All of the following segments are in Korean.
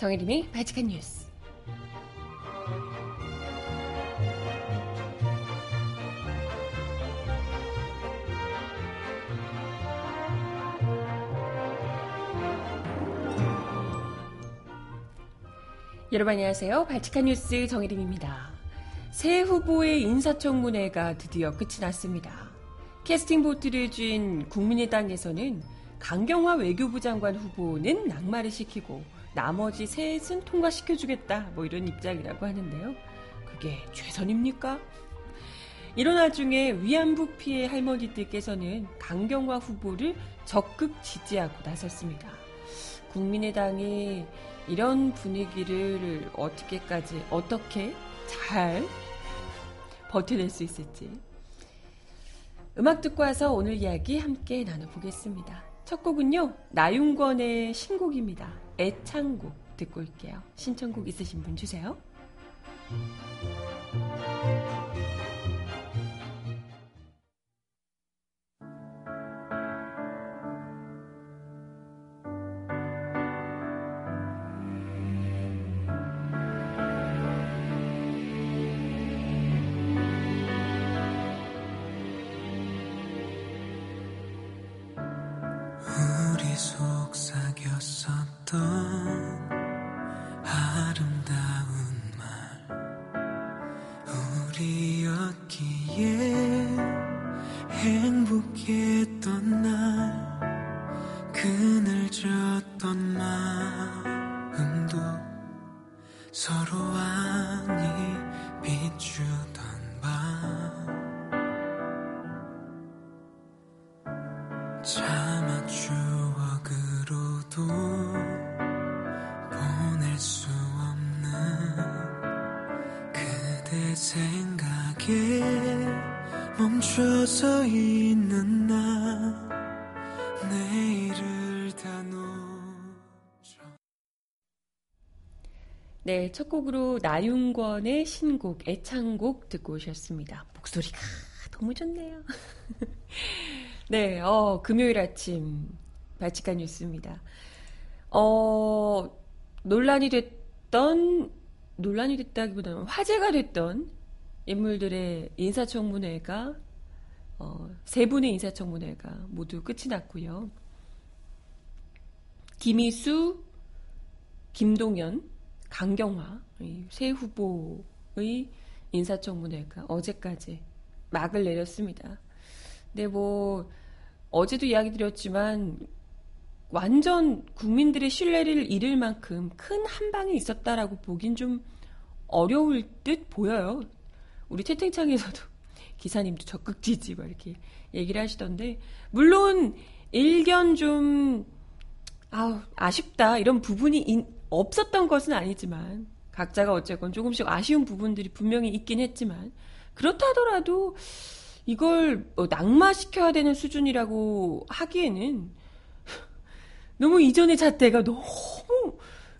정혜림의 바칙한 뉴스. 여러분 안녕하세요. 발칙한 뉴스 정혜림입니다. 새 후보의 인사청문회가 드디어 끝이 났습니다. 캐스팅 보트를 쥔 국민의당에서는 강경화 외교부 장관 후보는 낙마를 시키고 나머지 셋은 통과시켜주겠다 뭐 이런 입장이라고 하는데요. 그게 최선입니까? 이런 와중에 위안부 피해 할머니들께서는 강경화 후보를 적극 지지하고 나섰습니다. 국민의당이 이런 분위기를 어떻게까지 어떻게 잘 버텨낼 수 있을지 음악 듣고 와서 오늘 이야기 함께 나눠보겠습니다. 첫 곡은요 나윤권의 신곡입니다. 애창곡 듣고 올게요. 신청곡 있으신 분 주세요. 네, 첫 곡으로 나윤권의 신곡 애창곡 듣고 오셨습니다. 목소리가 너무 좋네요. 네, 어, 금요일 아침 발칙한 뉴스입니다. 어, 논란이 됐던 논란이 됐다기보다는 화제가 됐던 인물들의 인사청문회가 어, 세 분의 인사청문회가 모두 끝이 났고요. 김희수, 김동연, 강경화 세 후보의 인사청문회가 어제까지 막을 내렸습니다. 근데 뭐 어제도 이야기 드렸지만 완전 국민들의 신뢰를 잃을 만큼 큰 한방이 있었다라고 보긴 좀 어려울 듯 보여요. 우리 채팅창에서도 기사님도 적극 지지 막 이렇게 얘기를 하시던데 물론 일견 좀 아, 아쉽다 이런 부분이 인, 없었던 것은 아니지만 각자가 어쨌건 조금씩 아쉬운 부분들이 분명히 있긴 했지만 그렇다 하더라도 이걸 뭐 낙마시켜야 되는 수준이라고 하기에는 너무 이전의 잣대가 너무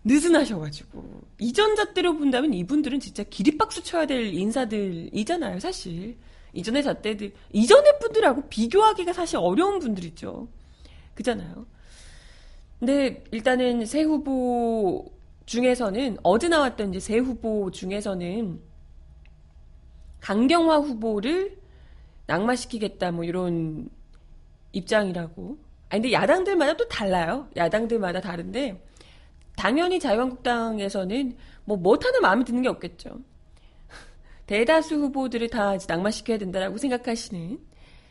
느슨하셔가지고 이전 잣대로 본다면 이분들은 진짜 기립박수 쳐야 될 인사들이잖아요 사실. 이전의 잣대들 이전의 분들하고 비교하기가 사실 어려운 분들이죠. 그잖아요 근데 일단은 새 후보 중에서는 어제 나왔던 이제 새 후보 중에서는 강경화 후보를 낙마시키겠다 뭐 이런 입장이라고 아니 근데 야당들마다 또 달라요 야당들마다 다른데 당연히 자유한국당에서는 뭐 못하는 마음에 드는 게 없겠죠. 대다수 후보들을 다 낙마시켜야 된다라고 생각하시는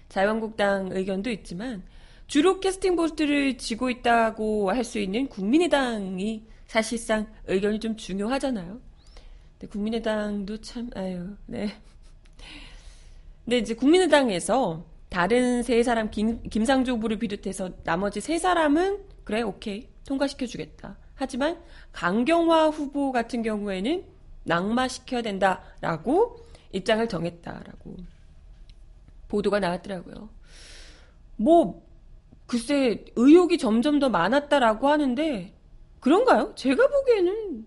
자유한국당 의견도 있지만 주로 캐스팅 보트를 쥐고 있다고 할 수 있는 국민의당이 사실상 의견이 좀 중요하잖아요. 근데 국민의당도 참 아유 네. 근데 이제 국민의당에서 다른 세 사람 김, 김상조 후보를 비롯해서 나머지 세 사람은 그래 오케이 통과시켜 주겠다. 하지만 강경화 후보 같은 경우에는 낙마시켜야 된다라고 입장을 정했다라고 보도가 나왔더라고요. 뭐 글쎄 의혹이 점점 더 많았다라고 하는데 그런가요? 제가 보기에는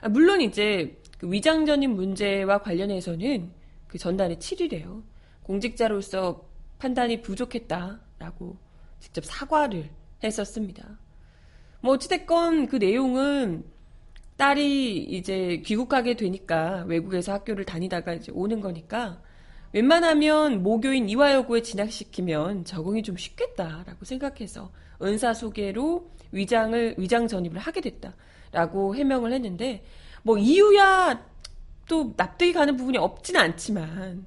아, 물론 이제 그 위장전입 문제와 관련해서는 그 전단에 7일에요. 공직자로서 판단이 부족했다라고 직접 사과를 했었습니다. 뭐 어찌됐건 그 내용은 딸이 이제 귀국하게 되니까 외국에서 학교를 다니다가 이제 오는 거니까 웬만하면 모교인 이화여고에 진학시키면 적응이 좀 쉽겠다라고 생각해서 은사 소개로 위장을 위장 전입을 하게 됐다라고 해명을 했는데 뭐 이유야 또 납득이 가는 부분이 없지는 않지만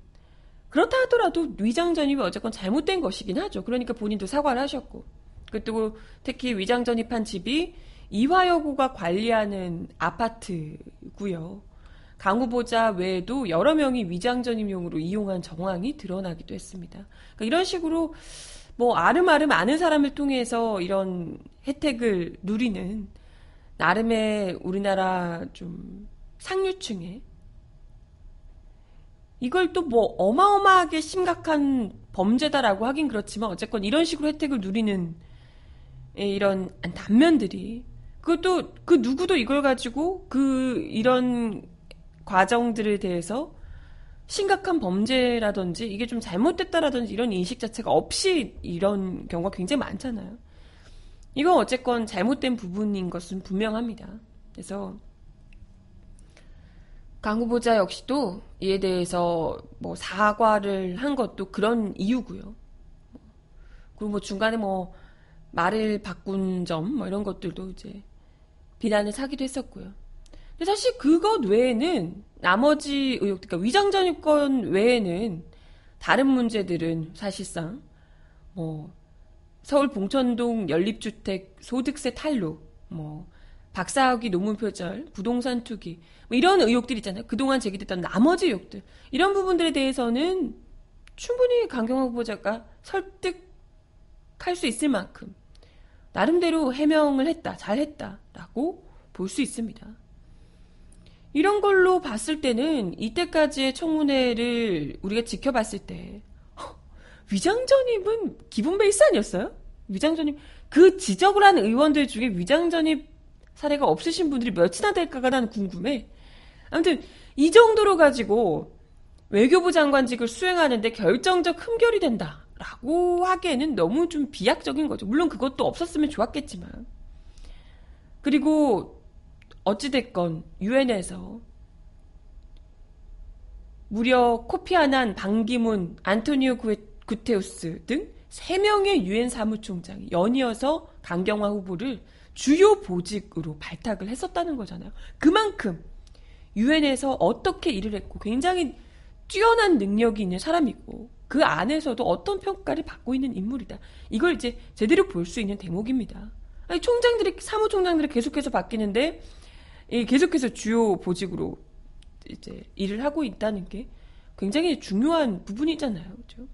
그렇다 하더라도 위장 전입이 어쨌건 잘못된 것이긴 하죠. 그러니까 본인도 사과를 하셨고 그리고 특히 위장 전입한 집이 이화여고가 관리하는 아파트고요. 강 후보자 외에도 여러 명이 위장 전입용으로 이용한 정황이 드러나기도 했습니다. 그러니까 이런 식으로 뭐 아름아름 아는 사람을 통해서 이런 혜택을 누리는 나름의 우리나라 좀 상류층의 이걸 또 뭐 어마어마하게 심각한 범죄다라고 하긴 그렇지만 어쨌건 이런 식으로 혜택을 누리는 이런 단면들이 그것도 그 누구도 이걸 가지고 그 이런 과정들에 대해서 심각한 범죄라든지 이게 좀 잘못됐다라든지 이런 인식 자체가 없이 이런 경우가 굉장히 많잖아요. 이건 어쨌건 잘못된 부분인 것은 분명합니다. 그래서 강 후보자 역시도 이에 대해서 뭐 사과를 한 것도 그런 이유고요. 그리고 뭐 중간에 뭐 말을 바꾼 점 뭐 이런 것들도 이제 비난을 사기도 했었고요. 사실 그것 외에는 나머지 의혹, 그러니까 위장전입권 외에는 다른 문제들은 사실상 뭐 서울 봉천동 연립주택 소득세 탈루, 뭐 박사학위 논문 표절, 부동산 투기 뭐 이런 의혹들 있잖아요. 그동안 제기됐던 나머지 의혹들 이런 부분들에 대해서는 충분히 강경화 후보자가 설득할 수 있을 만큼 나름대로 해명을 했다, 잘했다라고 볼 수 있습니다. 이런 걸로 봤을 때는 이때까지의 청문회를 우리가 지켜봤을 때 위장전입은 기본 베이스 아니었어요? 위장전입 그 지적을 하는 의원들 중에 위장전입 사례가 없으신 분들이 몇이나 될까가 난 궁금해. 아무튼 이 정도로 가지고 외교부 장관직을 수행하는데 결정적 흠결이 된다라고 하기에는 너무 좀 비약적인 거죠. 물론 그것도 없었으면 좋았겠지만. 그리고 어찌됐건 유엔에서 무려 코피 아난, 방기문, 안토니오 구테우스 등 3명의 유엔 사무총장이 연이어서 강경화 후보를 주요 보직으로 발탁을 했었다는 거잖아요. 그만큼 유엔에서 어떻게 일을 했고 굉장히 뛰어난 능력이 있는 사람이고 그 안에서도 어떤 평가를 받고 있는 인물이다. 이걸 이제 제대로 볼 수 있는 대목입니다. 아니, 총장들이 사무총장들이 계속해서 바뀌는데 계속해서 주요 보직으로 이제 일을 하고 있다는 게 굉장히 중요한 부분이잖아요. 그죠?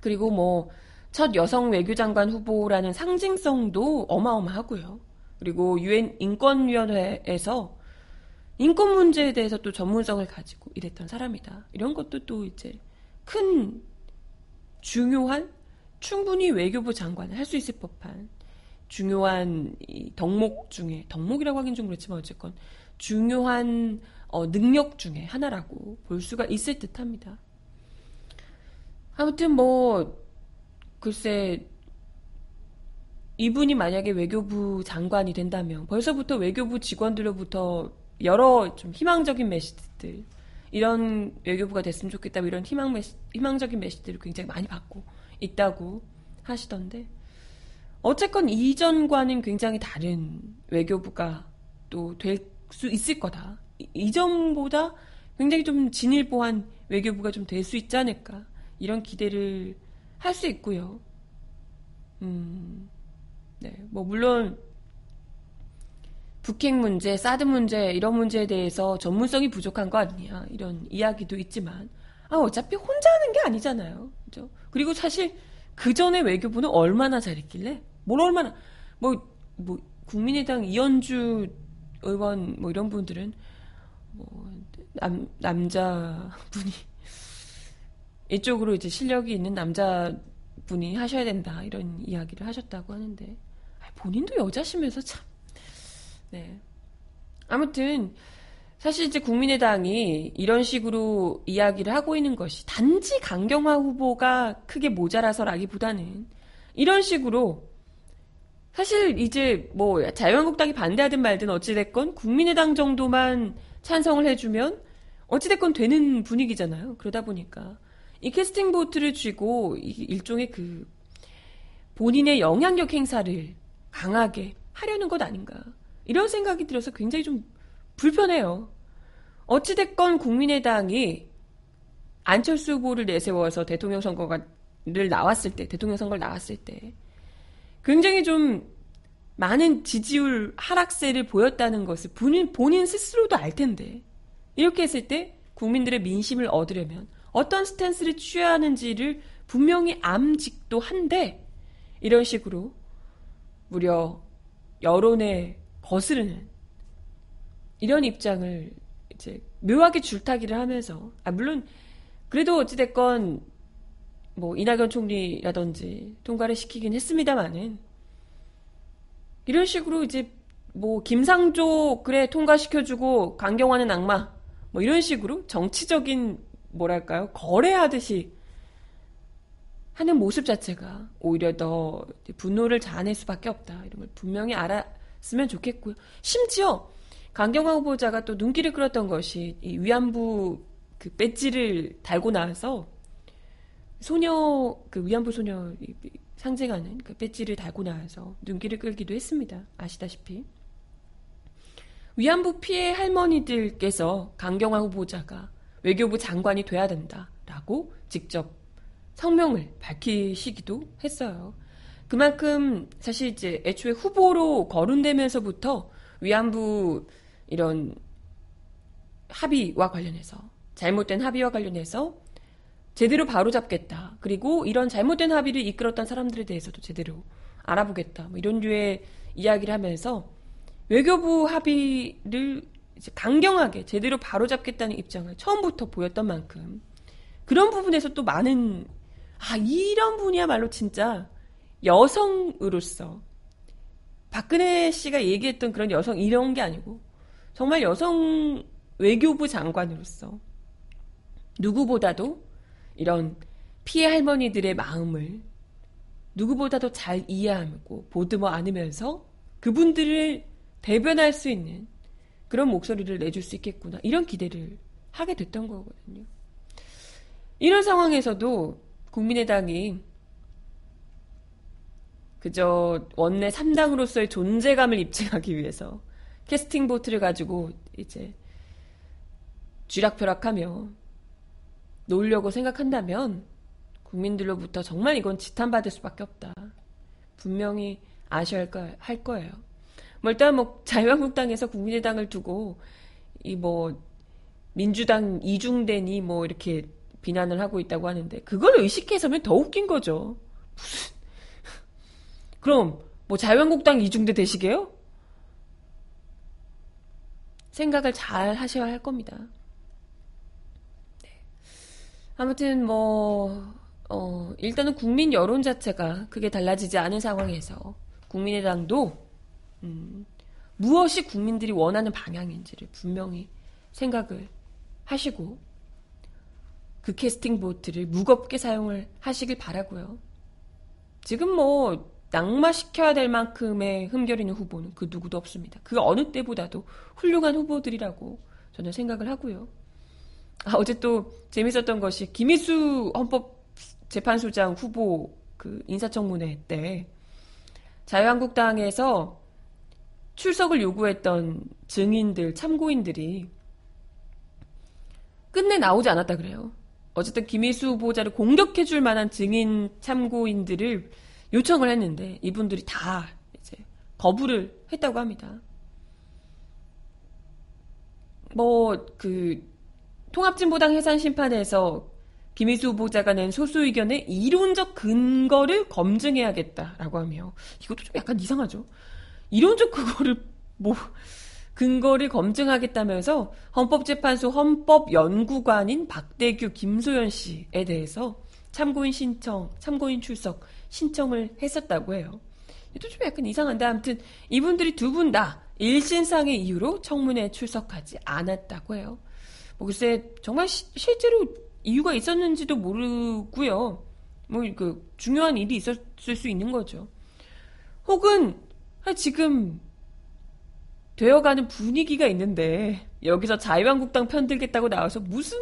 그리고 뭐, 첫 여성 외교장관 후보라는 상징성도 어마어마하고요. 그리고 유엔 인권위원회에서 인권 문제에 대해서 또 전문성을 가지고 일했던 사람이다. 이런 것도 또 이제 큰 중요한 충분히 외교부 장관을 할 수 있을 법한 중요한 덕목 중에 덕목이라고 하긴 좀 그렇지만 어쨌건 중요한 어, 능력 중에 하나라고 볼 수가 있을 듯합니다. 아무튼 뭐 글쎄 이분이 만약에 외교부 장관이 된다면 벌써부터 외교부 직원들로부터 여러 좀 희망적인 메시지들 이런 외교부가 됐으면 좋겠다 이런 희망 메시, 희망적인 메시지들을 굉장히 많이 받고 있다고 하시던데 어쨌건 이전과는 굉장히 다른 외교부가 또 될 수 있을 거다. 이전보다 굉장히 좀 진일보한 외교부가 좀 될 수 있지 않을까. 이런 기대를 할 수 있고요. 음, 네. 뭐, 물론, 북핵 문제, 사드 문제, 이런 문제에 대해서 전문성이 부족한 거 아니냐. 이런 이야기도 있지만, 아, 어차피 혼자 하는 게 아니잖아요. 그죠? 그리고 사실, 그 전에 외교부는 얼마나 잘했길래? 뭘 얼마나 뭐뭐 국민의당 이현주 의원 뭐 이런 분들은 뭐 남, 남자분이 이쪽으로 이제 실력이 있는 남자분이 하셔야 된다 이런 이야기를 하셨다고 하는데 본인도 여자시면서 참 네. 아무튼 사실 이제 국민의당이 이런 식으로 이야기를 하고 있는 것이 단지 강경화 후보가 크게 모자라서라기보다는 이런 식으로 사실 이제 뭐 자유한국당이 반대하든 말든 어찌됐건 국민의당 정도만 찬성을 해주면 어찌됐건 되는 분위기잖아요. 그러다 보니까 이 캐스팅 보트를 쥐고 일종의 그 본인의 영향력 행사를 강하게 하려는 것 아닌가. 이런 생각이 들어서 굉장히 좀 불편해요. 어찌됐건 국민의당이 안철수 후보를 내세워서 대통령 선거를 나왔을 때, 대통령 선거를 나왔을 때, 굉장히 좀 많은 지지율 하락세를 보였다는 것을 본인, 본인 스스로도 알 텐데, 이렇게 했을 때 국민들의 민심을 얻으려면 어떤 스탠스를 취해야 하는지를 분명히 암직도 한데, 이런 식으로 무려 여론에 거스르는 이런 입장을 이제 묘하게 줄타기를 하면서 아 물론 그래도 어찌됐건 뭐 이낙연 총리라든지 통과를 시키긴 했습니다만은 이런 식으로 이제 뭐 김상조 그래 통과시켜주고 강경화는 악마 뭐 이런 식으로 정치적인 뭐랄까요? 거래하듯이 하는 모습 자체가 오히려 더 분노를 자아낼 수밖에 없다. 이런 걸 분명히 알았으면 좋겠고요. 심지어 강경화 후보자가 또 눈길을 끌었던 것이 이 위안부 그 배지를 달고 나서 소녀 그 위안부 소녀 상징하는 그 배지를 달고 나와서 눈길을 끌기도 했습니다. 아시다시피 위안부 피해 할머니들께서 강경화 후보자가 외교부 장관이 돼야 된다라고 직접 성명을 밝히시기도 했어요. 그만큼 사실 이제 애초에 후보로 거론되면서부터 위안부 이런 합의와 관련해서 잘못된 합의와 관련해서 제대로 바로잡겠다. 그리고 이런 잘못된 합의를 이끌었던 사람들에 대해서도 제대로 알아보겠다. 뭐 이런 류의 이야기를 하면서 외교부 합의를 강경하게 제대로 바로잡겠다는 입장을 처음부터 보였던 만큼 그런 부분에서 또 많은 아 이런 분이야말로 진짜 여성으로서 박근혜 씨가 얘기했던 그런 여성 이런 게 아니고 정말 여성 외교부 장관으로서 누구보다도 이런 피해 할머니들의 마음을 누구보다도 잘 이해하고 보듬어 안으면서 그분들을 대변할 수 있는 그런 목소리를 내줄 수 있겠구나. 이런 기대를 하게 됐던 거거든요. 이런 상황에서도 국민의당이 그저 원내 3당으로서의 존재감을 입증하기 위해서 캐스팅 보트를 가지고 이제 쥐락펴락하며 놓으려고 생각한다면 국민들로부터 정말 이건 지탄받을 수밖에 없다. 분명히 아셔야 할 거예요. 뭐 일단 뭐 자유한국당에서 국민의당을 두고 이 뭐 민주당 이중대니 뭐 이렇게 비난을 하고 있다고 하는데 그걸 의식해서면 더 웃긴 거죠. 무슨 그럼 뭐 자유한국당 이중대 되시게요? 생각을 잘 하셔야 할 겁니다. 네. 아무튼 뭐 어, 일단은 국민 여론 자체가 크게 달라지지 않은 상황에서 국민의당도 음, 무엇이 국민들이 원하는 방향인지를 분명히 생각을 하시고 그 캐스팅 보트를 무겁게 사용을 하시길 바라고요. 지금 뭐 낙마시켜야 될 만큼의 흠결 있는 후보는 그 누구도 없습니다. 그 어느 때보다도 훌륭한 후보들이라고 저는 생각을 하고요. 아, 어제 또 재밌었던 것이 김희수 헌법재판소장 후보 그 인사청문회 때 자유한국당에서 출석을 요구했던 증인들, 참고인들이 끝내 나오지 않았다 그래요. 어쨌든 김희수 후보자를 공격해줄 만한 증인 참고인들을 요청을 했는데 이분들이 다 이제 거부를 했다고 합니다. 뭐 그 통합진보당 해산 심판에서 김희수 후보자가 낸 소수 의견의 이론적 근거를 검증해야겠다라고 하며 이것도 좀 약간 이상하죠. 이론적 그거를 뭐 근거를 검증하겠다면서 헌법재판소 헌법연구관인 박대규 김소연 씨에 대해서 참고인 신청, 참고인 출석 신청을 했었다고 해요. 이것도 좀 약간 이상한데 아무튼 이분들이 두 분 다 일신상의 이유로 청문회에 출석하지 않았다고 해요. 뭐 글쎄 정말 시, 실제로 이유가 있었는지도 모르고요. 뭐 그 중요한 일이 있었을 수 있는 거죠. 혹은 지금 되어가는 분위기가 있는데 여기서 자유한국당 편들겠다고 나와서 무슨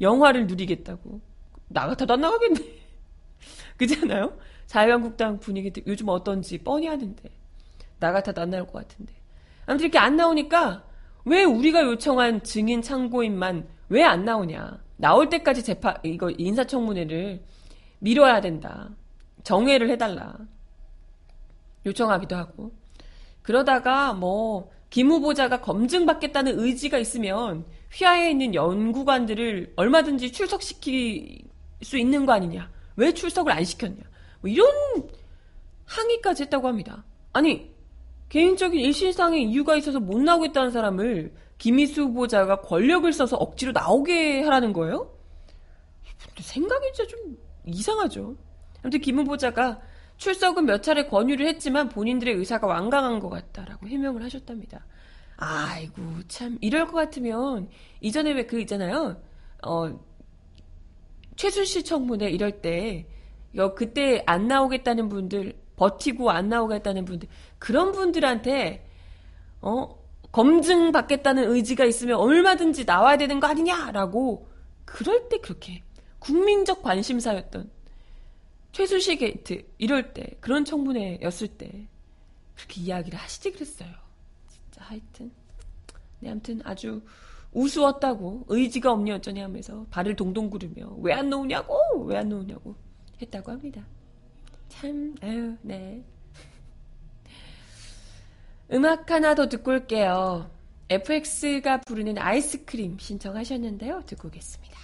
영화를 누리겠다고. 나 같아도 안 나가겠네. 그잖아요? 자유한국당 분위기 요즘 어떤지 뻔히 하는데. 나 같아도 안 나올 것 같은데. 아무튼 이렇게 안 나오니까 왜 우리가 요청한 증인 참고인만 왜 안 나오냐 나올 때까지 재판 이거 인사청문회를 미뤄야 된다 정회를 해달라 요청하기도 하고 그러다가 뭐 김 후보자가 검증받겠다는 의지가 있으면 휘하에 있는 연구관들을 얼마든지 출석시킬 수 있는 거 아니냐. 왜 출석을 안 시켰냐. 뭐 이런 항의까지 했다고 합니다. 아니, 개인적인 일신상의 이유가 있어서 못 나오겠다는 사람을 김희수 후보자가 권력을 써서 억지로 나오게 하라는 거예요? 생각이 진짜 좀 이상하죠. 아무튼 김 후보자가 출석은 몇 차례 권유를 했지만 본인들의 의사가 완강한 것 같다라고 해명을 하셨답니다. 아이고 참 이럴 것 같으면 이전에 왜 그 있잖아요. 어 최순실 청문회 이럴 때 여, 그때 안 나오겠다는 분들 버티고 안 나오겠다는 분들 그런 분들한테 어 검증 받겠다는 의지가 있으면 얼마든지 나와야 되는 거 아니냐라고 그럴 때 그렇게 국민적 관심사였던 최순실 게이트 이럴 때 그런 청문회였을 때 그렇게 이야기를 하시지 그랬어요. 진짜 하여튼 네 아무튼 아주 우스웠다고 의지가 없니 어쩌니 하면서 발을 동동 구르며 왜 안 놓으냐고 왜 안 놓으냐고 했다고 합니다. 참 아유 네 음악 하나 더 듣고 올게요. FX가 부르는 아이스크림 신청하셨는데요. 듣고 오겠습니다.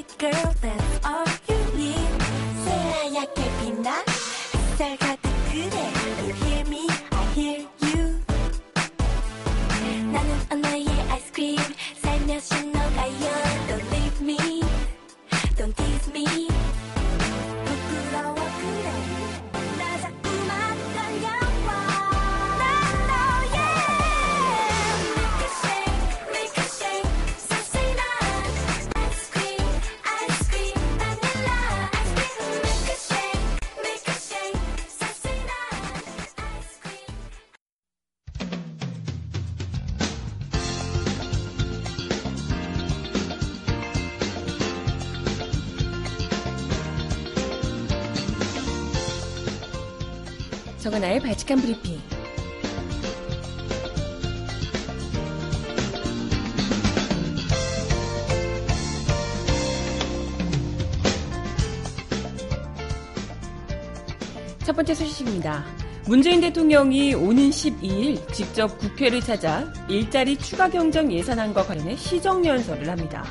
정은아의 발칙한 브 리핑. 첫 번째 소식입니다. 문재인 대통령이 오는 12일 직접 국회를 찾아 일자리 추가 경정 예산안과 관련해 시정연설을 합니다.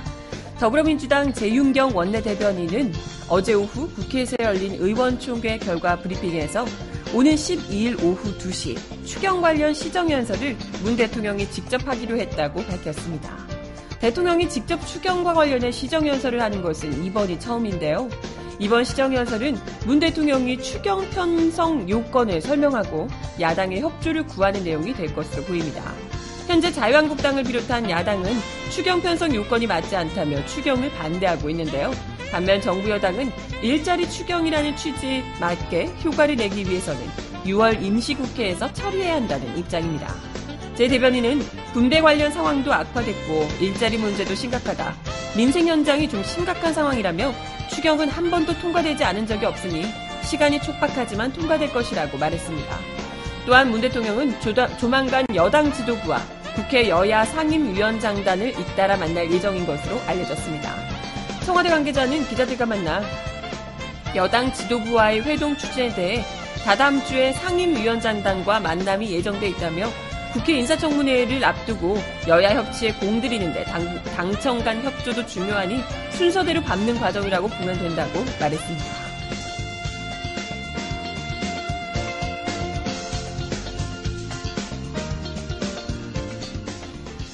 더불어민주당 재윤경 원내대변인은 어제 오후 국회에서 열린 의원총회 결과 브리핑에서 오는 12일 오후 2시 추경 관련 시정연설을 문 대통령이 직접 하기로 했다고 밝혔습니다. 대통령이 직접 추경과 관련해 시정연설을 하는 것은 이번이 처음인데요. 이번 시정연설은 문 대통령이 추경 편성 요건을 설명하고 야당의 협조를 구하는 내용이 될 것으로 보입니다. 현재 자유한국당을 비롯한 야당은 추경 편성 요건이 맞지 않다며 추경을 반대하고 있는데요. 반면 정부 여당은 일자리 추경이라는 취지에 맞게 효과를 내기 위해서는 6월 임시국회에서 처리해야 한다는 입장입니다. 제 대변인은 분배 관련 상황도 악화됐고 일자리 문제도 심각하다. 민생 현장이 좀 심각한 상황이라며 추경은 한 번도 통과되지 않은 적이 없으니 시간이 촉박하지만 통과될 것이라고 말했습니다. 또한 문 대통령은 조다, 조만간 여당 지도부와 국회 여야 상임위원장단을 잇따라 만날 예정인 것으로 알려졌습니다. 청와대 관계자는 기자들과 만나 여당 지도부와의 회동 주제에 대해 다다음 주에 상임위원장단과 만남이 예정돼 있다며 국회 인사청문회를 앞두고 여야 협치에 공들이는데 당, 당청 간 협조도 중요하니 순서대로 밟는 과정이라고 보면 된다고 말했습니다.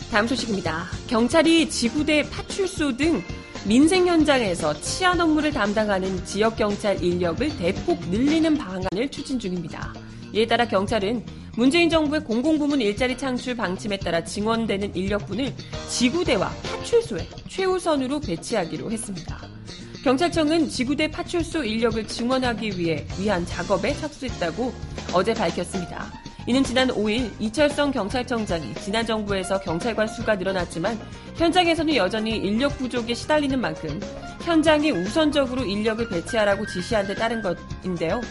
다음 소식입니다. 경찰이 지구대 파출소 등 민생 현장에서 치안 업무를 담당하는 지역 경찰 인력을 대폭 늘리는 방안을 추진 중입니다. 이에 따라 경찰은 문재인 정부의 공공부문 일자리 창출 방침에 따라 증원되는 인력분을 지구대와 파출소에 최우선으로 배치하기로 했습니다. 경찰청은 지구대 파출소 인력을 증원하기 위해 위한 작업에 착수했다고 어제 밝혔습니다. 이는 지난 5일 이철성 경찰청장이 지난 정부에서 경찰관 수가 늘어났지만 현장에서는 여전히 인력 부족에 시달리는 만큼 현장에 우선적으로 인력을 배치하라고 지시한 데 따른 것인데요.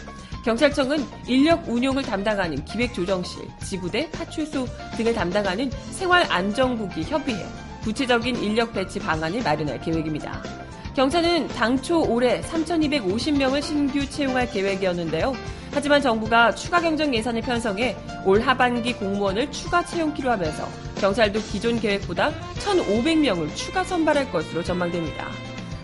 경찰청은 인력 운용을 담당하는 기획조정실, 지구대, 파출소 등을 담당하는 생활안정국이 협의해 구체적인 인력 배치 방안을 마련할 계획입니다. 경찰은 당초 올해 3,250명을 신규 채용할 계획이었는데요. 하지만 정부가 추가 경정 예산을 편성해 올 하반기 공무원을 추가 채용키로 하면서 경찰도 기존 계획보다 1,500명을 추가 선발할 것으로 전망됩니다.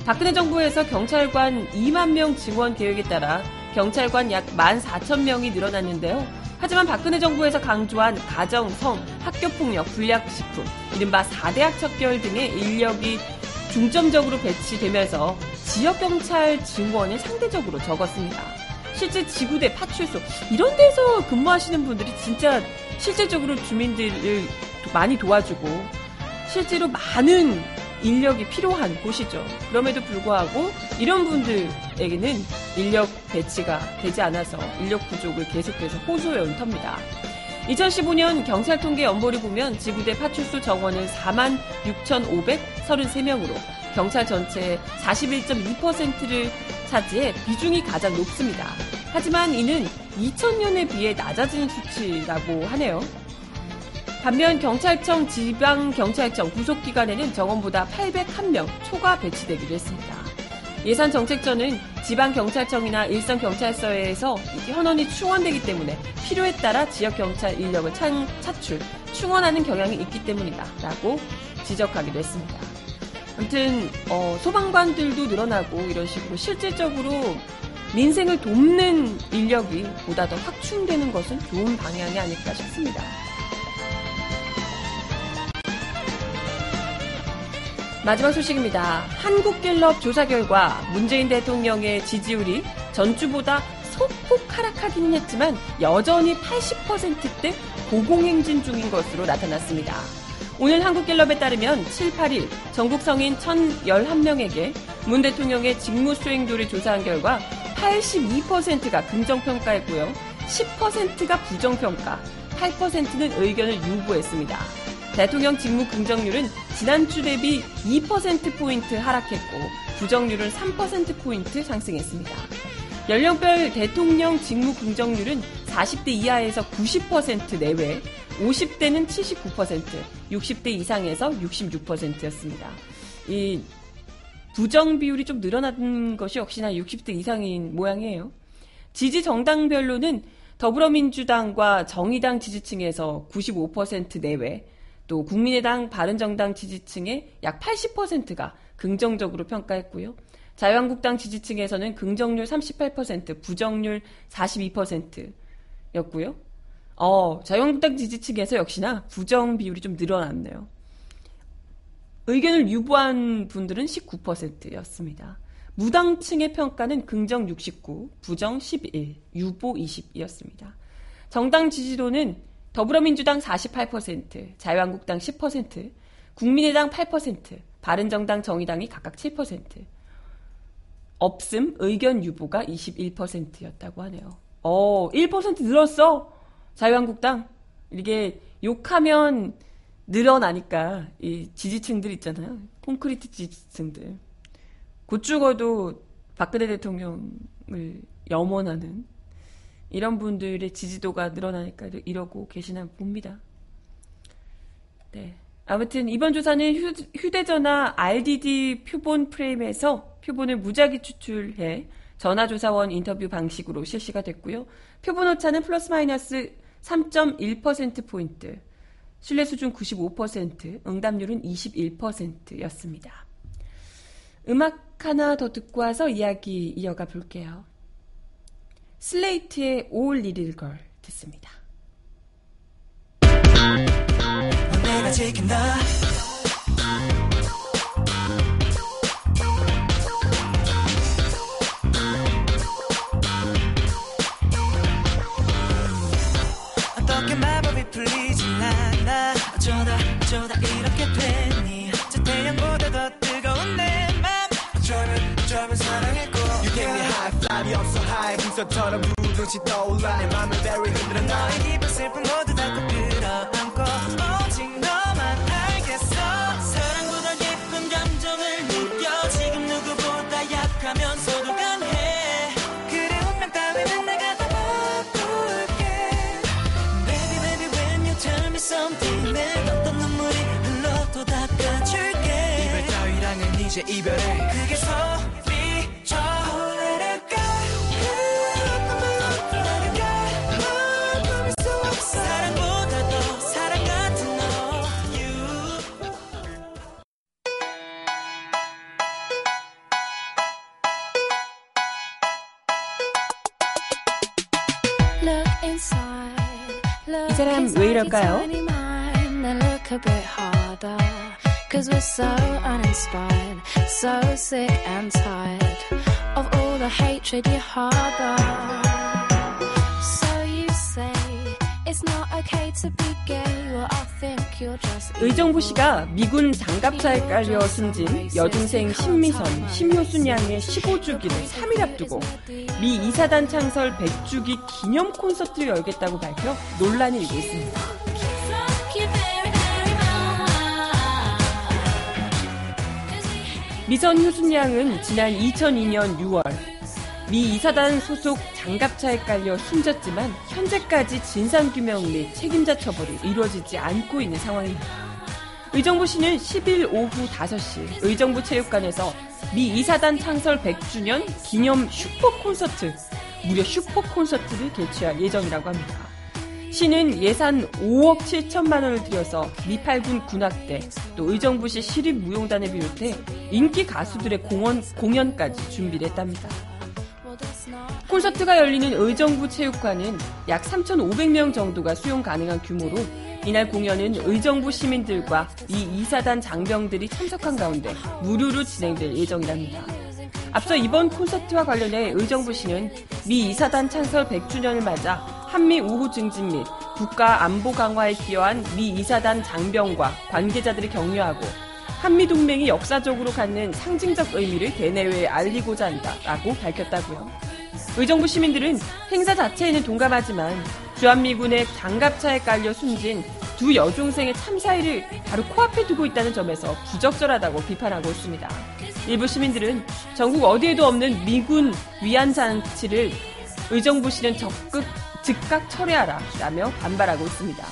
박근혜 정부에서 경찰관 2만 명 증원 계획에 따라 경찰관 약 14,000명이 늘어났는데요. 하지만 박근혜 정부에서 강조한 가정, 성, 학교폭력, 불량식품, 이른바 4대 학 척결 등의 인력이 중점적으로 배치되면서 지역경찰 증원이 상대적으로 적었습니다. 실제 지구대, 파출소 이런 데서 근무하시는 분들이 진짜 실제적으로 주민들을 많이 도와주고 실제로 많은 인력이 필요한 곳이죠. 그럼에도 불구하고 이런 분들에게는 인력 배치가 되지 않아서 인력 부족을 계속해서 호소해온 터입니다. 2015년 경찰 통계 연보를 보면 지구대 파출소 정원은 4만 6,533명으로 경찰 전체의 41.2%를 차지해 비중이 가장 높습니다. 하지만 이는 2000년에 비해 낮아진 수치라고 하네요. 반면 경찰청 지방경찰청 구속기관에는 정원보다 801명 초과 배치되기도 했습니다. 예산 정책처는 지방경찰청이나 일선경찰서에서 현원이 충원되기 때문에 필요에 따라 지역경찰 인력을 찬, 차출, 충원하는 경향이 있기 때문이다. 라고 지적하기도 했습니다. 아무튼 어, 소방관들도 늘어나고 이런 식으로 실질적으로 민생을 돕는 인력이 보다 더 확충되는 것은 좋은 방향이 아닐까 싶습니다. 마지막 소식입니다. 한국갤럽 조사 결과 문재인 대통령의 지지율이 전주보다 소폭 하락하기는 했지만 여전히 80%대 고공행진 중인 것으로 나타났습니다. 오늘 한국갤럽에 따르면 7, 8일 전국 성인 1,011명에게 문 대통령의 직무 수행도를 조사한 결과 82%가 긍정평가했고요. 10%가 부정평가, 8%는 의견을 유보했습니다. 대통령 직무 긍정률은 지난주 대비 2%포인트 하락했고 부정률은 3%포인트 상승했습니다. 연령별 대통령 직무 긍정률은 40대 이하에서 90% 내외, 50대는 79%, 60대 이상에서 66%였습니다. 이 부정 비율이 좀 늘어난 것이 역시나 60대 이상인 모양이에요. 지지 정당별로는 더불어민주당과 정의당 지지층에서 95% 내외, 또 국민의당 바른정당 지지층의 약 80%가 긍정적으로 평가했고요. 자유한국당 지지층에서는 긍정률 38%, 부정률 42%였고요. 어, 자유한국당 지지층에서 역시나 부정 비율이 좀 늘어났네요. 의견을 유보한 분들은 19%였습니다. 무당층의 평가는 긍정 69, 부정 11, 유보 20이었습니다. 정당 지지도는 더불어민주당 48%, 자유한국당 10%, 국민의당 8%, 바른정당 정의당이 각각 7%. 없음 의견 유보가 21%였다고 하네요. 어, 1% 늘었어. 자유한국당. 이게 욕하면 늘어나니까 이 지지층들 있잖아요. 콘크리트 지지층들. 곧 죽어도 박근혜 대통령을 염원하는 이런 분들의 지지도가 늘어나니까 이러고 계시나 봅니다. 네. 아무튼 이번 조사는 휴, 대전화 RDD 표본 프레임에서 표본을 무작위 추출해 전화조사원 인터뷰 방식으로 실시가 됐고요. 표본 오차는 플러스 마이너스 3.1%포인트, 신뢰 수준 95%, 응답률은 21%였습니다. 음악 하나 더 듣고 와서 이야기 이어가 볼게요. 슬레이트의 All Little Girl 듣습니다. 풍선처럼 두둥시 떠올라 내 맘을 very 흔들어 나 너의 기쁜 슬픔 모두 다꼭 끌어 안고 오직 너만 알겠어. 사랑보다 깊은 감정을 느껴. 지금 누구보다 약하면서도 강해. 그래 운명 따위는 내가 다 바꿀게. Baby baby when you tell me something 내 어떤 눈물이 흘러도 닦아줄게. 이별 따위랑은 이제 이별해 uninspired, so sick and tired of all the hatred you harbor. So you say it's not okay to be gay. Well, I think you're just. 의정부 씨가 미군 장갑차에 깔려 숨진 여중생 신미선, 심효순 양의 15주기를 3일 앞두고 미 이사단 창설 100주기 기념 콘서트를 열겠다고 밝혀 논란이 일고 있습니다. 미선 효순 양은 지난 2002년 6월 미 이사단 소속 장갑차에 깔려 숨졌지만 현재까지 진상규명 및 책임자 처벌이 이루어지지 않고 있는 상황입니다. 의정부 시는 10일 오후 5시 의정부 체육관에서 미 이사단 창설 100주년 기념 슈퍼 콘서트, 무려 슈퍼 콘서트를 개최할 예정이라고 합니다. 시는 예산 5억 7천만 원을 들여서 미팔군 군악대, 또 의정부시 시립무용단을 비롯해 인기 가수들의 공연, 공연까지 준비를 했답니다. 콘서트가 열리는 의정부 체육관은 약 3,500명 정도가 수용 가능한 규모로 이날 공연은 의정부 시민들과 이 이사단 장병들이 참석한 가운데 무료로 진행될 예정이랍니다. 앞서 이번 콘서트와 관련해 의정부시는 미 이사단 창설 100주년을 맞아 한미 우호 증진 및 국가 안보 강화에 기여한 미 이사단 장병과 관계자들을 격려하고 한미 동맹이 역사적으로 갖는 상징적 의미를 대내외에 알리고자 한다라고 밝혔다고요. 의정부 시민들은 행사 자체에는 동감하지만 주한미군의 장갑차에 깔려 숨진 두 여중생의 참사일을 바로 코앞에 두고 있다는 점에서 부적절하다고 비판하고 있습니다. 일부 시민들은 전국 어디에도 없는 미군 위안 장치를 의정부시는 적극 즉각 철회하라 라며 반발하고 있습니다.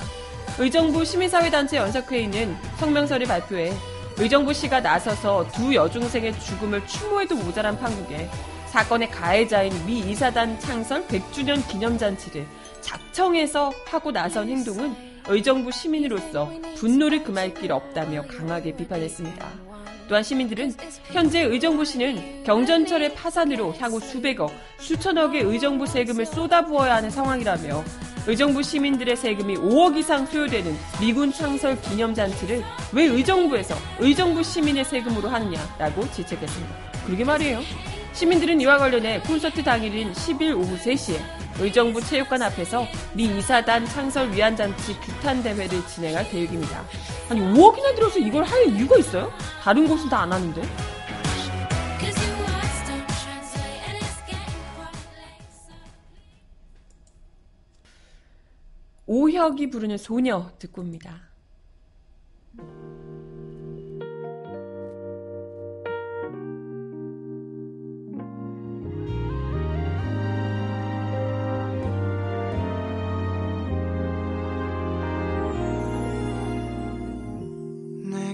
의정부 시민사회단체 연석회의는 성명서를 발표해 의정부시가 나서서 두 여중생의 죽음을 추모해도 모자란 판국에 사건의 가해자인 미 이사단 창설 100주년 기념잔치를 작청해서 하고 나선 행동은 의정부 시민으로서 분노를 금할 길 없다며 강하게 비판했습니다. 또한 시민들은 현재 의정부시는 경전철의 파산으로 향후 수백억, 수천억의 의정부 세금을 쏟아부어야 하는 상황이라며 의정부 시민들의 세금이 5억 이상 소요되는 미군 창설 기념잔치를 왜 의정부에서 의정부 시민의 세금으로 하느냐라고 질책했습니다. 그러게 말이에요. 시민들은 이와 관련해 콘서트 당일인 10일 오후 3시에 의정부 체육관 앞에서 미 이사단 창설 위안잔치 규탄 대회를 진행할 계획입니다. 아니 5억이나 들어서 이걸 할 이유가 있어요? 다른 곳은 다 안 하는데? 오혁이 부르는 소녀 듣고 옵니다.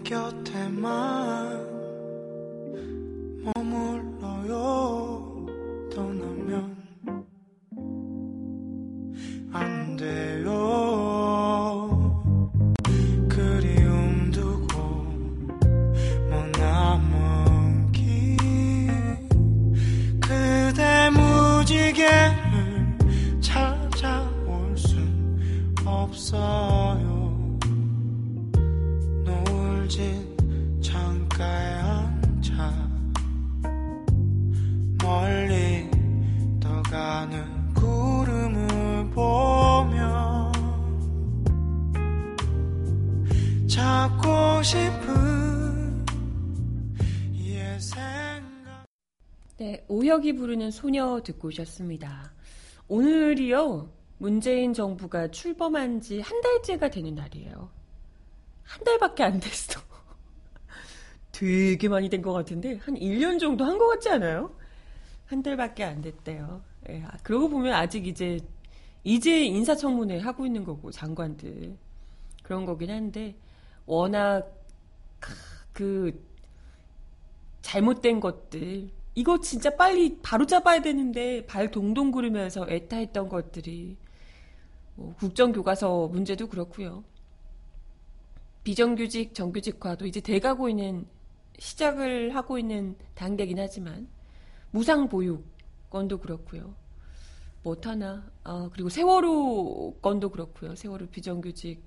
곁에만 머물러요. 떠나면 안 돼요 네, 오혁이 부르는 소녀 듣고 오셨습니다. 오늘이요, 문재인 정부가 출범한 지 한 달째가 되는 날이에요. 한 달밖에 안 됐어. 되게 많이 된 것 같은데, 한 1년 정도 한 것 같지 않아요? 한 달밖에 안 됐대요. 예, 아, 그러고 보면 아직 이제, 이제 인사청문회 하고 있는 거고, 장관들. 그런 거긴 한데, 워낙, 크, 그, 잘못된 것들 이거 진짜 빨리 바로 잡아야 되는데 발 동동 구르면서 애타했던 것들이 뭐 국정교과서 문제도 그렇고요. 비정규직 정규직화도 이제 돼가고 있는 시작을 하고 있는 단계긴 하지만 무상 보육 건도 그렇고요. 못하나 아, 그리고 세월호 건도 그렇고요. 세월호 비정규직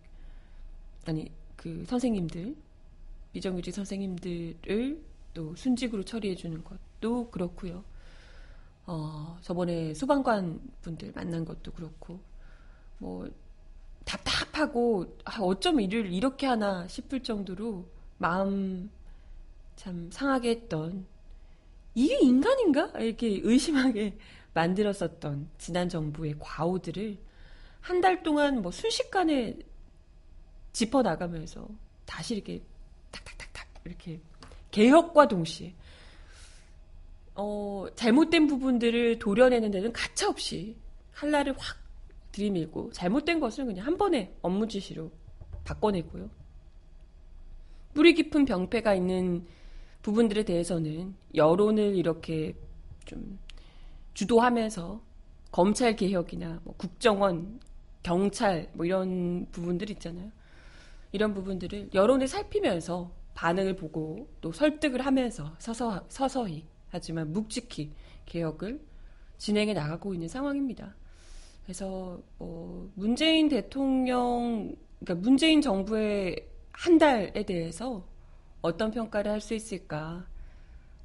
아니 그 선생님들 비정규직 선생님들을 또 순직으로 처리해 주는 것 도 그렇고요. 어, 저번에 소방관 분들 만난 것도 그렇고 뭐 답답하고 아, 어쩜 일을 이렇게 하나 싶을 정도로 마음 참 상하게 했던 이게 인간인가 이렇게 의심하게 만들었었던 지난 정부의 과오들을 한 달 동안 뭐 순식간에 짚어 나가면서 다시 이렇게 탁탁탁탁 이렇게 개혁과 동시에 어, 잘못된 부분들을 도려내는 데는 가차없이 칼날을 확 들이밀고 잘못된 것은 그냥 한 번에 업무 지시로 바꿔내고요. 뿌리 깊은 병폐가 있는 부분들에 대해서는 여론을 이렇게 좀 주도하면서 검찰 개혁이나 뭐 국정원, 경찰 뭐 이런 부분들 있잖아요. 이런 부분들을 여론을 살피면서 반응을 보고 또 설득을 하면서 서서, 서서히 하지만 묵직히 개혁을 진행해 나가고 있는 상황입니다. 그래서 어, 문재인 대통령, 그러니까 문재인 정부의 한 달에 대해서 어떤 평가를 할 수 있을까?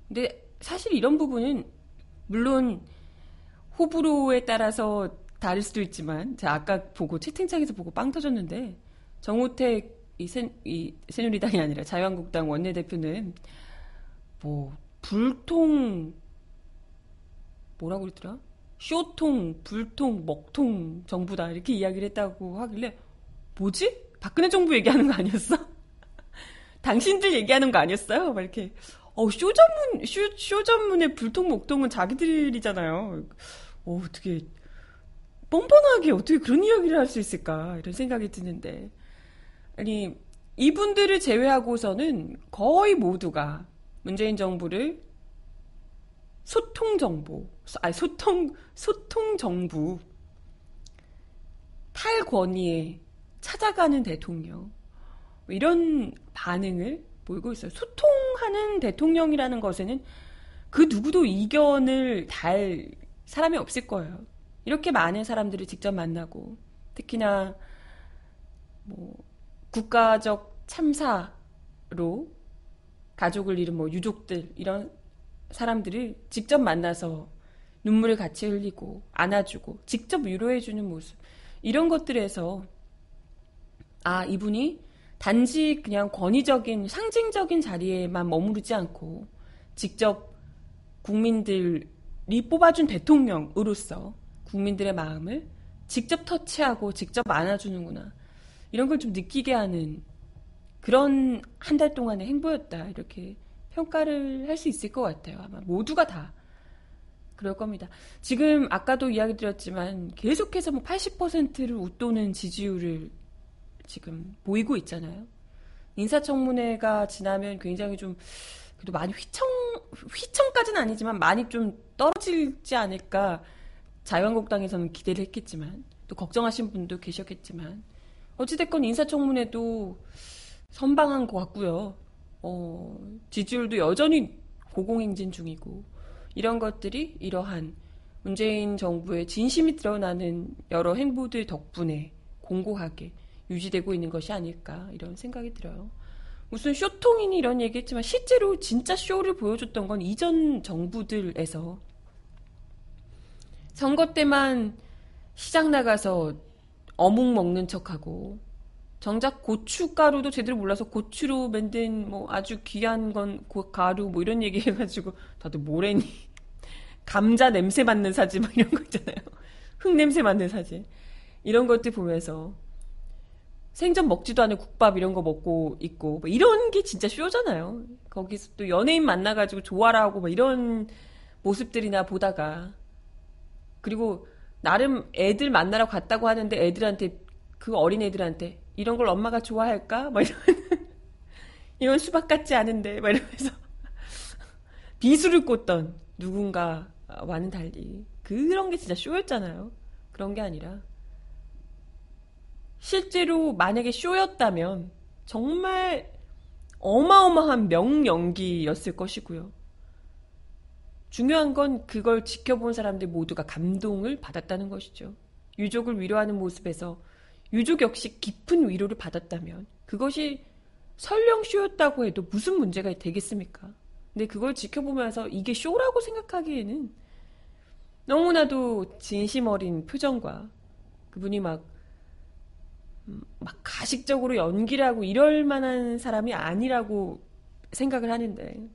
근데 사실 이런 부분은 물론 호불호에 따라서 다를 수도 있지만 제가 아까 보고 채팅창에서 보고 빵 터졌는데 정우택 이, 새, 이 새누리당이 아니라 자유한국당 원내대표는 뭐 불통 뭐라고 그랬더라? 쇼통, 불통, 먹통 정부다 이렇게 이야기를 했다고 하길래 뭐지? 박근혜 정부 얘기하는 거 아니었어? 당신들 얘기하는 거 아니었어요? 막 이렇게 어, 쇼 전문 쇼, 쇼 전문의 불통, 먹통은 자기들이잖아요. 어, 어떻게 뻔뻔하게 어떻게 그런 이야기를 할 수 있을까 이런 생각이 드는데 아니 이분들을 제외하고서는 거의 모두가 문재인 정부를 소통 정부, 아니 소통 소통 정부 탈권위에 찾아가는 대통령 뭐 이런 반응을 보이고 있어요. 소통하는 대통령이라는 것에는 그 누구도 이견을 달 사람이 없을 거예요. 이렇게 많은 사람들을 직접 만나고 특히나 뭐 국가적 참사로 가족을 잃은 뭐 유족들 이런 사람들을 직접 만나서 눈물을 같이 흘리고 안아주고 직접 위로해주는 모습. 이런 것들에서 아 이분이 단지 그냥 권위적인 상징적인 자리에만 머무르지 않고 직접 국민들이 뽑아준 대통령으로서 국민들의 마음을 직접 터치하고 직접 안아주는구나. 이런 걸 좀 느끼게 하는 그런 한 달 동안의 행보였다. 이렇게 평가를 할 수 있을 것 같아요. 아마 모두가 다 그럴 겁니다. 지금 아까도 이야기 드렸지만 계속해서 뭐 80%를 웃도는 지지율을 지금 보이고 있잖아요. 인사청문회가 지나면 굉장히 좀 그래도 많이 휘청 휘청까지는 아니지만 많이 좀 떨어지지 않을까 자유한국당에서는 기대를 했겠지만 또 걱정하신 분도 계셨겠지만 어찌됐건 인사청문회도 선방한 것 같고요. 어, 지지율도 여전히 고공행진 중이고 이런 것들이 이러한 문재인 정부의 진심이 드러나는 여러 행보들 덕분에 공고하게 유지되고 있는 것이 아닐까 이런 생각이 들어요. 무슨 쇼통이니 이런 얘기했지만 실제로 진짜 쇼를 보여줬던 건 이전 정부들에서 선거 때만 시장 나가서 어묵 먹는 척하고 정작 고춧가루도 제대로 몰라서 고추로 만든 뭐 아주 귀한 건 고- 가루 뭐 이런 얘기 해가지고 다들 뭐래니 감자 냄새 맡는 사진 막 이런 거 있잖아요. 흙 냄새 맡는 사진 이런 것들 보면서 생전 먹지도 않은 국밥 이런 거 먹고 있고 뭐 이런 게 진짜 쇼잖아요. 거기서 또 연예인 만나가지고 좋아라 하고 뭐 이런 모습들이나 보다가 그리고 나름 애들 만나러 갔다고 하는데 애들한테 그 어린 애들한테 이런 걸 엄마가 좋아할까? 막 이런 이건 수박 같지 않은데 막 이러면서 비수를 꽂던 누군가와는 달리 그런 게 진짜 쇼였잖아요. 그런 게 아니라 실제로 만약에 쇼였다면 정말 어마어마한 명연기였을 것이고요. 중요한 건 그걸 지켜본 사람들 모두가 감동을 받았다는 것이죠. 유족을 위로하는 모습에서 유족 역시 깊은 위로를 받았다면 그것이 설령 쇼였다고 해도 무슨 문제가 되겠습니까? 근데 그걸 지켜보면서 이게 쇼라고 생각하기에는 너무나도 진심 어린 표정과 그분이 막, 음, 막 가식적으로 연기를 하고 이럴 만한 사람이 아니라고 생각을 하는데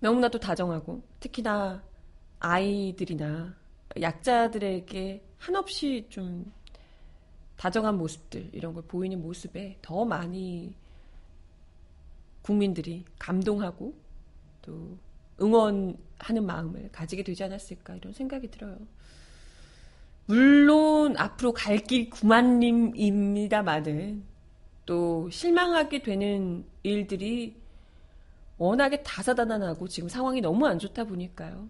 너무나도 다정하고 특히나 아이들이나 약자들에게 한없이 좀 다정한 모습들 이런 걸 보이는 모습에 더 많이 국민들이 감동하고 또 응원하는 마음을 가지게 되지 않았을까 이런 생각이 들어요. 물론 앞으로 갈 길 구만림입니다만은 또 실망하게 되는 일들이 워낙에 다사다난하고 지금 상황이 너무 안 좋다 보니까요.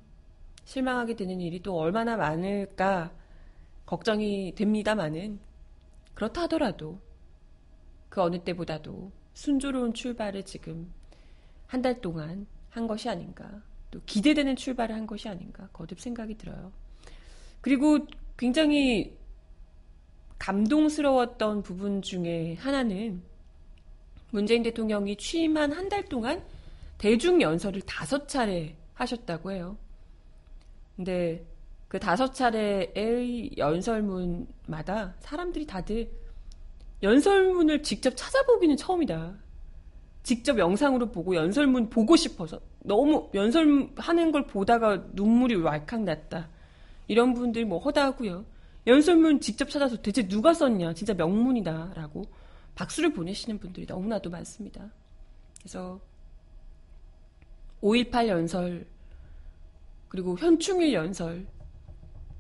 실망하게 되는 일이 또 얼마나 많을까 걱정이 됩니다만은 그렇다 하더라도 그 어느 때보다도 순조로운 출발을 지금 한 달 동안 한 것이 아닌가 또 기대되는 출발을 한 것이 아닌가 거듭 생각이 들어요. 그리고 굉장히 감동스러웠던 부분 중에 하나는 문재인 대통령이 취임한 한 달 동안 대중 연설을 다섯 차례 하셨다고 해요. 근데 그 다섯 차례의 연설문마다 사람들이 다들 연설문을 직접 찾아보기는 처음이다. 직접 영상으로 보고 연설문 보고 싶어서 너무 연설하는 걸 보다가 눈물이 왈칵 났다. 이런 분들이 뭐 허다하고요. 연설문 직접 찾아서 대체 누가 썼냐. 진짜 명문이다라고 박수를 보내시는 분들이 너무나도 많습니다. 그래서 5.18 연설 그리고 현충일 연설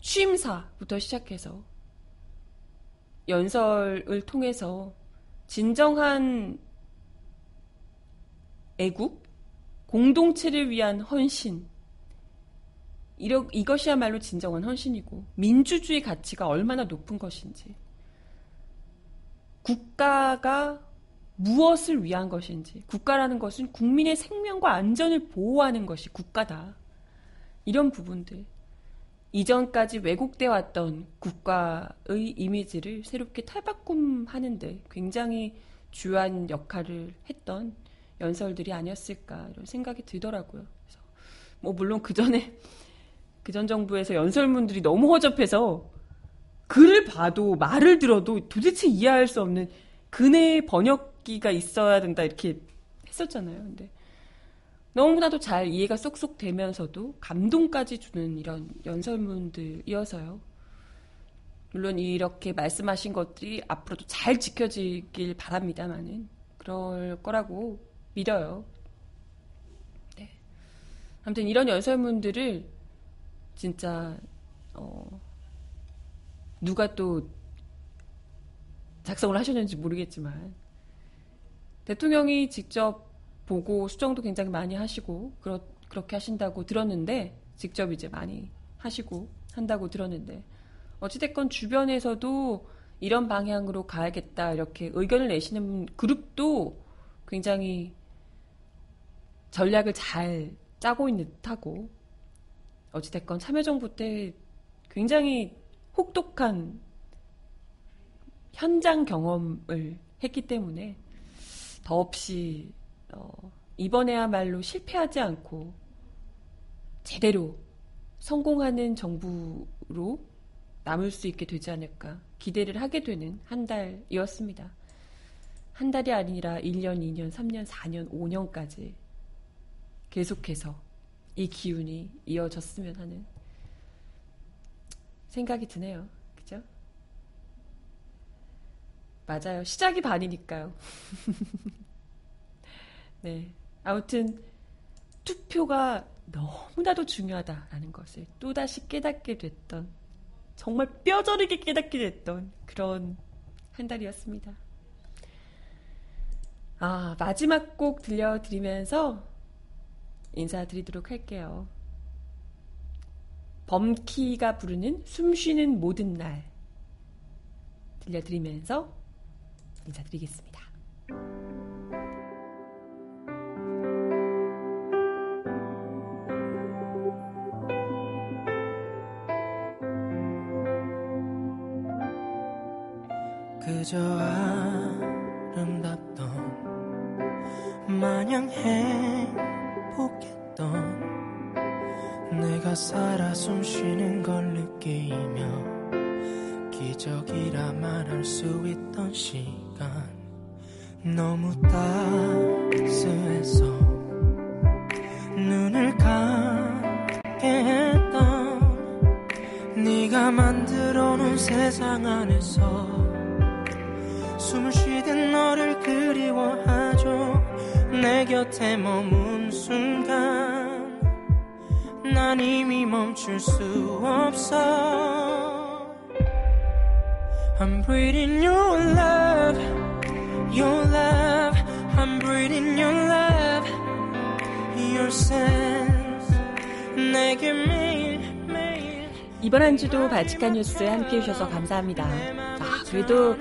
취임사부터 시작해서 연설을 통해서 진정한 애국, 공동체를 위한 헌신, 이러, 이것이야말로 진정한 헌신이고, 민주주의 가치가 얼마나 높은 것인지, 국가가 무엇을 위한 것인지, 국가라는 것은 국민의 생명과 안전을 보호하는 것이 국가다. 이런 부분들. 이전까지 왜곡돼 왔던 국가의 이미지를 새롭게 탈바꿈하는데 굉장히 주요한 역할을 했던 연설들이 아니었을까 이런 생각이 들더라고요. 그래서 뭐 물론 그 전에 그 전 정부에서 연설문들이 너무 허접해서 글을 봐도 말을 들어도 도대체 이해할 수 없는 근의 번역기가 있어야 된다 이렇게 했었잖아요. 근데 너무나도 잘 이해가 쏙쏙 되면서도 감동까지 주는 이런 연설문들이어서요. 물론 이렇게 말씀하신 것들이 앞으로도 잘 지켜지길 바랍니다만은 그럴 거라고 믿어요. 네. 아무튼 이런 연설문들을 진짜 어, 누가 또 작성을 하셨는지 모르겠지만 대통령이 직접 보고 수정도 굉장히 많이 하시고 그렇, 그렇게 하신다고 들었는데 직접 이제 많이 하시고 한다고 들었는데 어찌됐건 주변에서도 이런 방향으로 가야겠다 이렇게 의견을 내시는 그룹도 굉장히 전략을 잘 짜고 있는 듯하고 어찌됐건 참여정부 때 굉장히 혹독한 현장 경험을 했기 때문에 더없이 어, 이번에야말로 실패하지 않고 제대로 성공하는 정부로 남을 수 있게 되지 않을까 기대를 하게 되는 한 달이었습니다. 한 달이 아니라 1년, 2년, 3년, 4년, 5년까지 계속해서 이 기운이 이어졌으면 하는 생각이 드네요. 그죠? 맞아요. 시작이 반이니까요. 네. 아무튼 투표가 너무나도 중요하다라는 것을 또다시 깨닫게 됐던 정말 뼈저리게 깨닫게 됐던 그런 한 달이었습니다. 아, 마지막 곡 들려드리면서 인사드리도록 할게요. 범키가 부르는 숨 쉬는 모든 날 들려드리면서 인사드리겠습니다. 그저 아름답던 마냥 행복했던 내가 살아 숨쉬는 걸 느끼며 기적이라 말할 수 있던 시간 너무 따스해서 눈을 감게 했던 네가 만들어 놓은 세상 안에서 숨을 쉬듯 너를 그리워하죠. 내 곁에 머문 순간 난 이미 멈출 수 없어. I'm breathing your love Your love. I'm breathing your love Your sense. 내게 매일 매일 이번 한 주도 바치칸 뉴스에 함께 해주셔서 감사합니다. 아, 그래도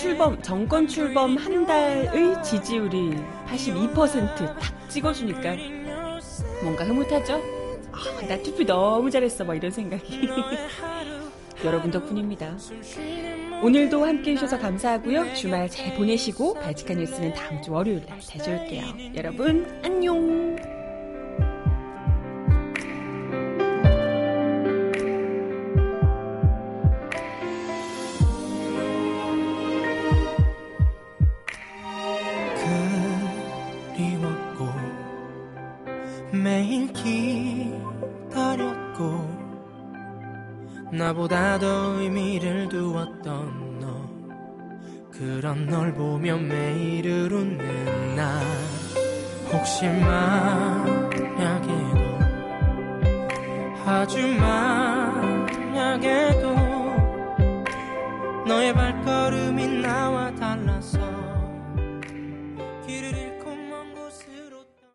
출범, 정권 출범 한 달의 지지율이 82%딱 찍어주니까 뭔가 흐뭇하죠? 아, 나 투표 너무 잘했어. 막 이런 생각이. 여러분 덕분입니다. 오늘도 함께 해주셔서 감사하고요. 주말 잘 보내시고 바치칸 뉴스는 다음 주 월요일 날 다시 올게요. 여러분 안녕. 나보다 더 의미를 두었던 너. 그런 널 보며 매일을 웃는 나. 혹시 만약에도 아주 만약에도 너의 발걸음이